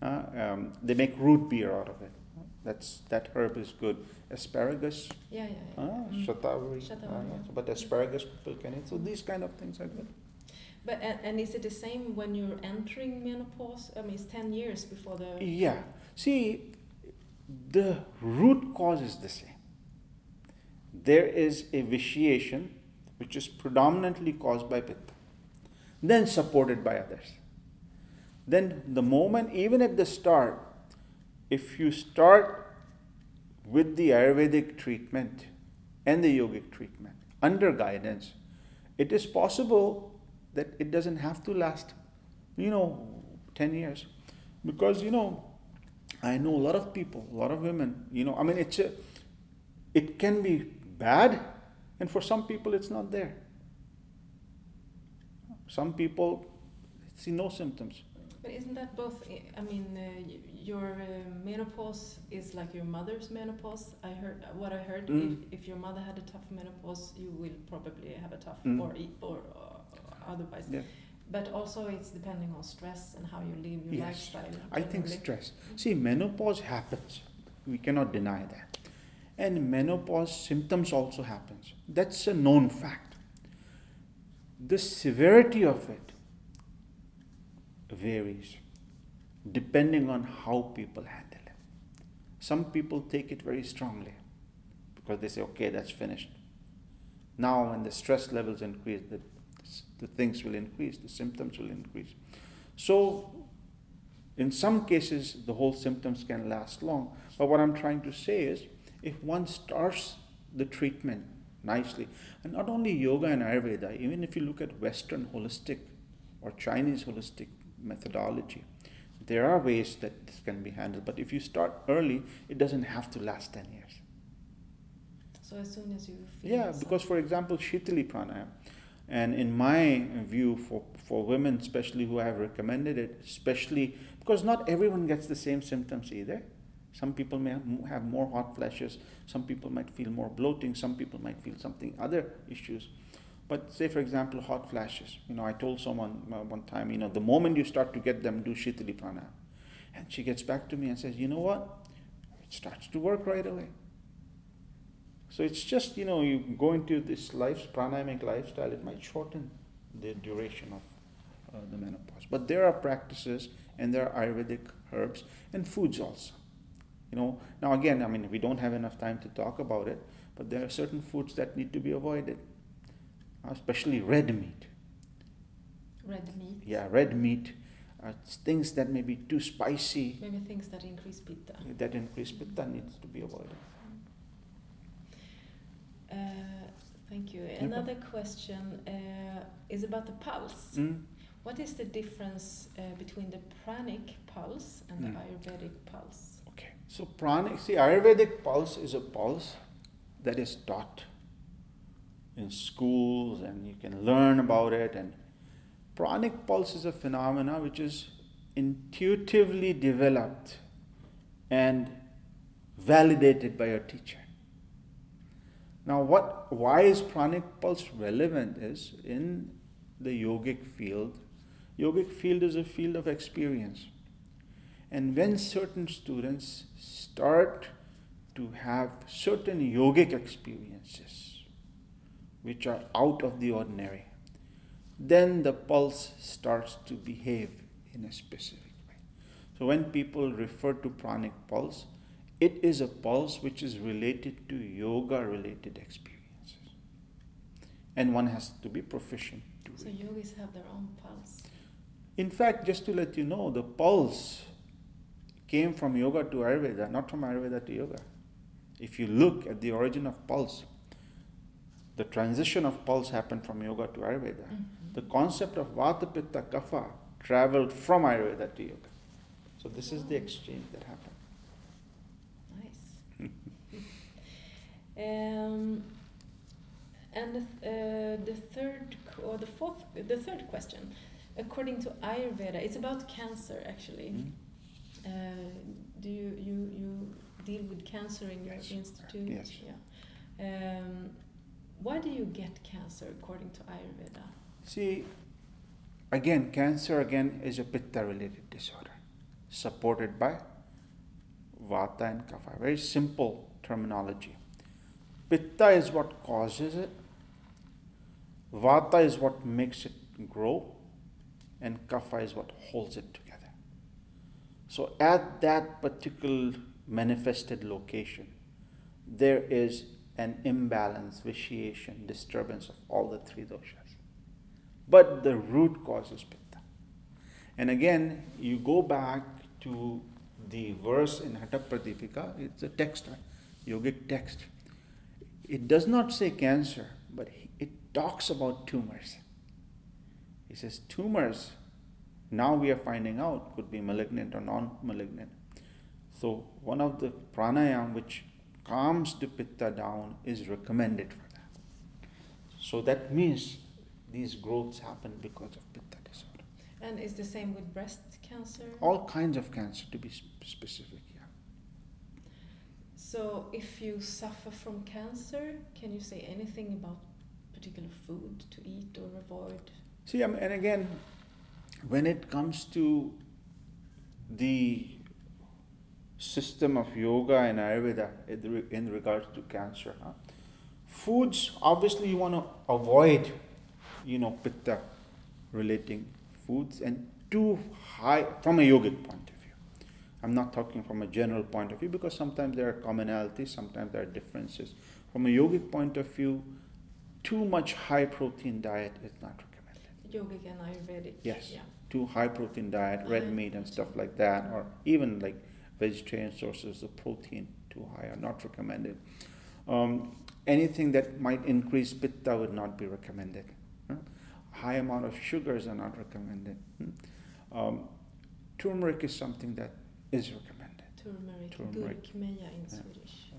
Speaker 2: Uh, um, they make root beer out of it. That's that herb is good. Asparagus.
Speaker 1: Yeah, yeah, yeah.
Speaker 2: Ah,
Speaker 1: Mm.
Speaker 2: shatavari.
Speaker 1: Shatavari,
Speaker 2: Ah,
Speaker 1: yeah.
Speaker 2: But asparagus people can eat. So these kind of things are good.
Speaker 1: But and, and is it the same when you're entering menopause? I mean, it's ten years before the.
Speaker 2: Yeah. See, the root cause is the same. There is a vitiation which is predominantly caused by pitta, then supported by others. Then, the moment, even at the start, if you start with the Ayurvedic treatment and the yogic treatment under guidance, it is possible that it doesn't have to last, you know, 10 years. Because, you know, I know a lot of people, a lot of women, you know, I mean, it's a, it can be bad, and for some people, it's not there. Some people see no symptoms.
Speaker 1: But isn't that both? I- mean, uh, your uh, menopause is like your mother's menopause. I heard what I heard.
Speaker 2: Mm.
Speaker 1: If, if your mother had a tough menopause, you will probably have a tough
Speaker 2: Mm.
Speaker 1: or e- or uh, otherwise.
Speaker 2: Yeah.
Speaker 1: But also, it's depending on stress and how you live your
Speaker 2: Yes.
Speaker 1: lifestyle.
Speaker 2: I think stress. See, menopause happens. We cannot deny that. And menopause symptoms also happens. That's a known fact. The severity of it varies depending on how people handle it. Some people take it very strongly because they say, okay, that's finished. Now, when the stress levels increase, the, the things will increase, the symptoms will increase. So, in some cases, the whole symptoms can last long. But what I'm trying to say is, if one starts the treatment nicely, and not only yoga and Ayurveda, even if you look at Western holistic or Chinese holistic methodology, there are ways that this can be handled. But if you start early, it doesn't have to last 10 years.
Speaker 1: So as soon as you feel.
Speaker 2: Yeah,
Speaker 1: some-
Speaker 2: because for example, Shitali pranayama, and in my view, for, for women especially who have recommended it, especially because not everyone gets the same symptoms either. Some people may have more hot flashes, some people might feel more bloating, some people might feel something other issues. But say for example, hot flashes. You know, I told someone uh, one time, you know, the moment you start to get them, do Shitali pranayama. And she gets back to me and says, you know what? It starts to work right away. So it's just, you know, you go into this life, pranayamic lifestyle, it might shorten the duration of uh, the menopause. But there are practices and there are Ayurvedic herbs and foods also. You know, now again, I mean, we don't have enough time to talk about it, but there are certain foods that need to be avoided, especially red meat.
Speaker 1: red meat.
Speaker 2: Yeah, red meat, uh, things that may be too spicy,
Speaker 1: Maybe things that increase pitta.
Speaker 2: that increase pitta needs to be avoided.
Speaker 1: Uh, thank you. Another question uh, is about the pulse.
Speaker 2: Mm.
Speaker 1: What is the difference uh, between the pranic pulse and the
Speaker 2: Mm.
Speaker 1: Ayurvedic pulse?
Speaker 2: Okay, so pranic, see, Ayurvedic pulse is a pulse that is taught in schools and you can learn about it. And pranic pulse is a phenomena which is intuitively developed and validated by your teacher. Now, what, why is pranic pulse relevant is in the yogic field, yogic field is a field of experience. And when certain students start to have certain yogic experiences, which are out of the ordinary, then the pulse starts to behave in a specific way. So when people refer to pranic pulse, it is a pulse which is related to yoga related experiences. And one has to be proficient to
Speaker 1: So yogis have their own pulse.
Speaker 2: In fact, just to let you know, the pulse came from yoga to Ayurveda, not from Ayurveda to yoga. If you look at the origin of pulse, the transition of pulse happened from yoga to Ayurveda.
Speaker 1: Mm-hmm.
Speaker 2: The concept of Vata Pitta Kapha traveled from Ayurveda to yoga. So this is the exchange that happened.
Speaker 1: Nice. um, and the, th- uh, the third or the fourth, the third question, according to Ayurveda, it's about cancer actually.
Speaker 2: Mm.
Speaker 1: Uh, do you, you you deal with cancer in your
Speaker 2: Yes.
Speaker 1: institute?
Speaker 2: Yes.
Speaker 1: Yeah. Um, why do you get cancer according to Ayurveda?
Speaker 2: See, again, cancer again is a pitta related disorder, supported by vata and kapha. Very simple terminology. Pitta is what causes it, vata is what makes it grow, and kapha is what holds it together. So, at that particular manifested location, there is an imbalance, vitiation, disturbance of all the three doshas. But the root cause is pitta. And again, you go back to the verse in Hatha Pradipika, it's a text, yogic text. It does not say cancer, but it talks about tumors. He says tumors, now we are finding out, could be malignant or non malignant. So, one of the pranayam which calms the pitta down is recommended for that. So, that means these growths happen because of pitta disorder.
Speaker 1: And is the same with breast cancer?
Speaker 2: All kinds of cancer to be specific, yeah.
Speaker 1: So, if you suffer from cancer, can you say anything about particular food to eat or avoid?
Speaker 2: See, um, and again, when it comes to the system of yoga and Ayurveda in re- regards to cancer, huh? foods obviously you want to avoid, you know, pitta relating foods and too high from a yogic point of view. I'm not talking from a general point of view because sometimes there are commonalities, sometimes there are differences. From a yogic point of view, too much high protein diet is not recommended.
Speaker 1: Yogic and Ayurvedic?
Speaker 2: Yes.
Speaker 1: Yeah.
Speaker 2: Too high protein diet, red meat and stuff like that, or even like vegetarian sources of protein too high are not recommended. Um, anything that might increase pitta would not be recommended. huh? High amount of sugars are not recommended. hmm? Um, turmeric is something that is recommended.
Speaker 1: Turmeric,
Speaker 2: Turmeric.
Speaker 1: gurkmeja in
Speaker 2: Yeah.
Speaker 1: Swedish.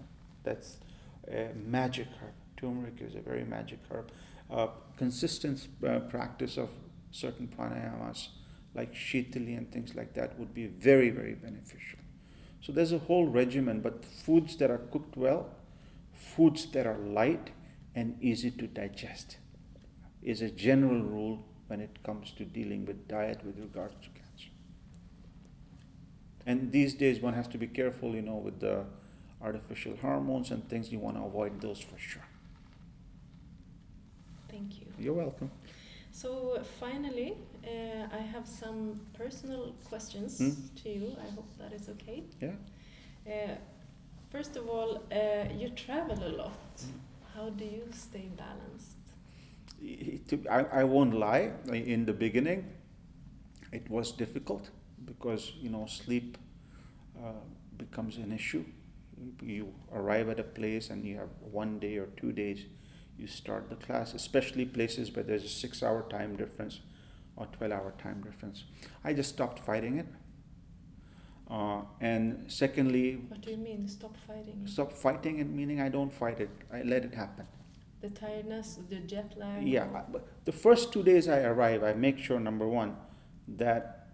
Speaker 2: That's a magic herb. Turmeric is a very magic herb. Uh, consistent uh, practice of certain pranayamas like shitali and things like that would be very, very beneficial. So there's a whole regimen, but foods that are cooked well, foods that are light and easy to digest is a general rule when it comes to dealing with diet with regards to cancer. And these days one has to be careful, you know, with the artificial hormones and things, you want to avoid those for sure.
Speaker 1: Thank you.
Speaker 2: You're welcome.
Speaker 1: So, finally, uh, I have some personal questions
Speaker 2: Hmm?
Speaker 1: to you. I hope that is okay.
Speaker 2: Yeah.
Speaker 1: Uh, first of all, uh, you travel a lot.
Speaker 2: Hmm.
Speaker 1: How do you stay balanced?
Speaker 2: It- I, I won't lie. In the beginning, it was difficult because you know sleep uh, becomes an issue. You arrive at a place and you have one day or two days. You start the class, especially places where there's a six-hour time difference or twelve-hour time difference. I just stopped fighting it. Uh, and secondly,
Speaker 1: What do you mean, stop fighting?
Speaker 2: stop fighting it meaning I don't fight it. I let it happen.
Speaker 1: The tiredness, the jet lag?
Speaker 2: Yeah, I- the first two days I arrive, I make sure number one that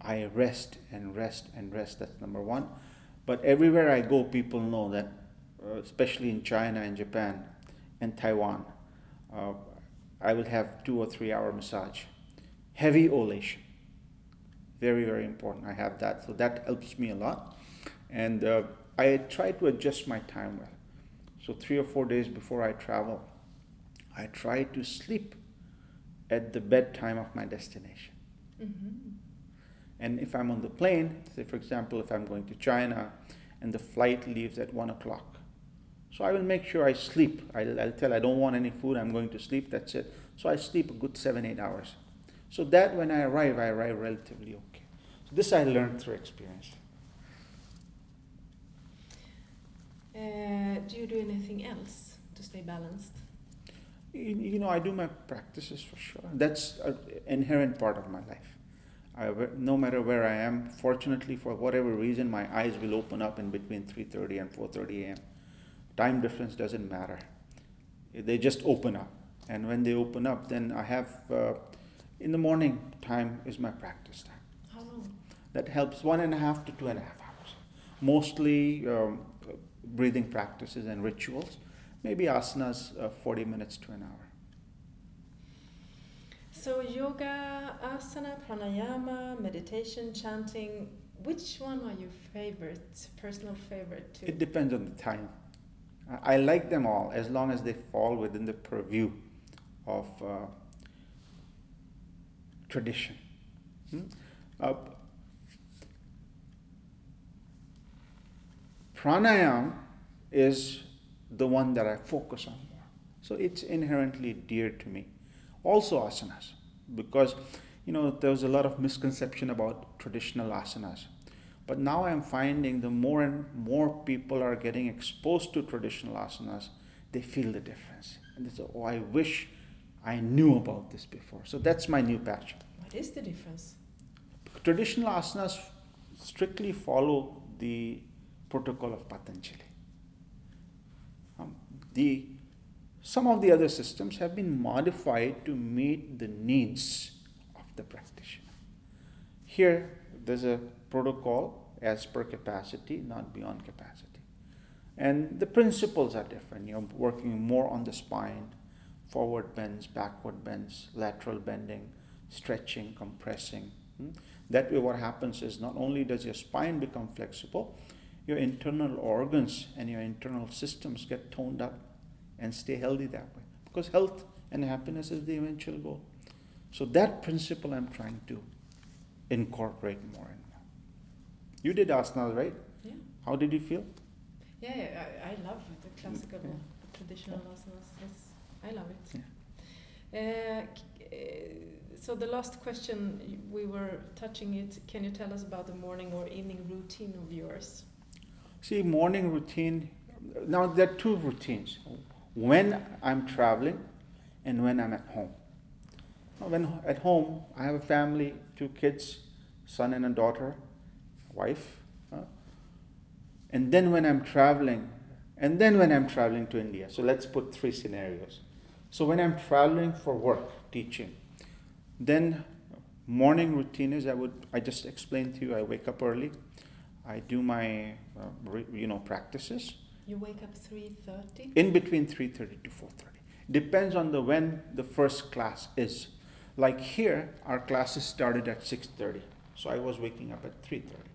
Speaker 2: I rest and rest and rest. That's number one. But everywhere I go, people know that, uh, especially in China and Japan and Taiwan, uh, I will have two or three hour massage, heavy oleation. Very very important. I have that, so that helps me a lot, and uh, I try to adjust my time well. So three or four days before I travel, I try to sleep at the bedtime of my destination.
Speaker 1: Mhm.
Speaker 2: And if I'm on the plane, say for example, if I'm going to China and the flight leaves at one o'clock, so I will make sure I sleep. I'll, I'll tell I don't want any food, I'm going to sleep, that's it. So I sleep a good seven, eight hours. So that when I arrive, I arrive relatively okay. So this I learned through experience.
Speaker 1: Uh, do you do anything else to stay balanced?
Speaker 2: You, you know, I do my practices for sure. That's an inherent part of my life. I, no matter where I am, fortunately, for whatever reason, my eyes will open up in between 3:30 and 4:30 a.m. Time difference doesn't matter; they just open up. And when they open up, then I have uh, in the morning time is my practice time.
Speaker 1: How long?
Speaker 2: That helps one and a half to two and a half hours. Mostly um, breathing practices and rituals. Maybe asanas, uh, 40 minutes to an hour.
Speaker 1: So yoga, asana, pranayama, meditation, chanting. Which one are your favorite, personal favorite to?
Speaker 2: It depends on the time. I like them all as long as they fall within the purview of uh, tradition. Hmm? Uh, pranayam is the one that I focus on more. So it's inherently dear to me. Also asanas, because you know there was a lot of misconception about traditional asanas. But now I'm finding the more and more people are getting exposed to traditional asanas, they feel the difference. And they say, Oh, I wish I knew about this before. So that's my new passion.
Speaker 1: What is the difference?
Speaker 2: Traditional asanas strictly follow the protocol of Patanjali. Um, the, some of the other systems have been modified to meet the needs of the practitioner. Here, there's a protocol as per capacity, not beyond capacity. And the principles are different. You're working more on the spine, forward bends, backward bends, lateral bending, stretching, compressing. Hmm? That way, what happens is not only does your spine become flexible, your internal organs and your internal systems get toned up and stay healthy that way. Because health and happiness is the eventual goal. So, that principle I'm trying to incorporate more more. You did asanas, right?
Speaker 1: Yeah.
Speaker 2: How did you feel?
Speaker 1: Yeah, yeah I, I love the classical,
Speaker 2: Yeah.
Speaker 1: traditional asanas. Yes, I love it. Uh, k- uh, so the last question we were touching it. Can you tell us about the morning or evening routine of yours?
Speaker 2: See, morning routine. Now there are two routines. When I'm traveling, and when I'm at home. Now, When at home, I have a family, two kids, son and a daughter, wife. huh? And then when I'm traveling, and then when I'm traveling to India. So let's put three scenarios. So when I'm traveling for work, teaching, then morning routine is I would I just explained to you. I wake up early. I do my uh, re- you know practices
Speaker 1: You wake up three thirty.
Speaker 2: in between 3:30 to 4:30. Depends on the when the first class is. Like here, our classes started at 6:30, so I was waking up at 3:30.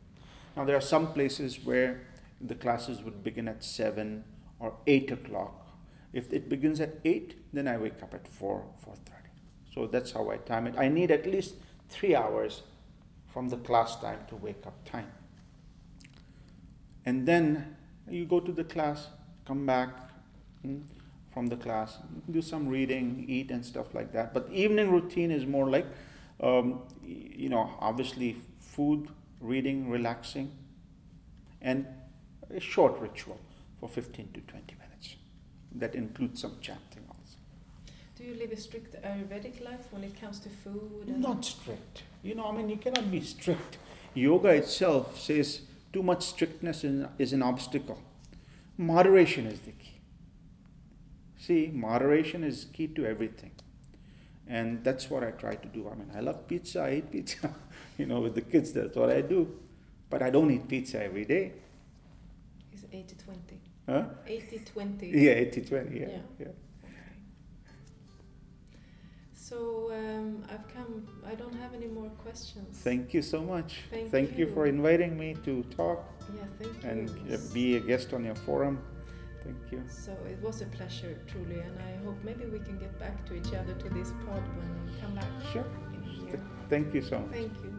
Speaker 2: Now there are some places where the classes would begin at 7 or 8 o'clock. If it begins at 8, then I wake up at 4, 4:30. So that's how I time it. I need at least three hours from the class time to wake up time. And then you go to the class, come back mm, from the class, do some reading, eat, and stuff like that. But evening routine is more like, um, you know, obviously food, reading, relaxing, and a short ritual for 15 to 20 minutes. That includes some chanting also.
Speaker 1: Do you live a strict Ayurvedic life when it comes to food?
Speaker 2: Not strict. You know, I mean, you cannot be strict. Yoga itself says too much strictness is an obstacle. Moderation is the key. See, moderation is key to everything. And that's what I try to do. I mean, I love pizza, I eat pizza. you know, with the kids, that's what I do. But I don't eat pizza every day.
Speaker 1: It's 80 20.
Speaker 2: Huh?
Speaker 1: 80 20.
Speaker 2: Yeah, 80 20. Yeah.
Speaker 1: Yeah.
Speaker 2: yeah.
Speaker 1: So um, I've come, I don't have any more questions.
Speaker 2: Thank you so much.
Speaker 1: Thank
Speaker 2: you
Speaker 1: you.
Speaker 2: for inviting me to talk
Speaker 1: yeah, thank you.
Speaker 2: and uh, be a guest on your forum. Thank you.
Speaker 1: So it was a pleasure, truly, and I hope maybe we can get back to each other to this pod when we come back
Speaker 2: Sure. Th- Thank you so much.
Speaker 1: Thank you.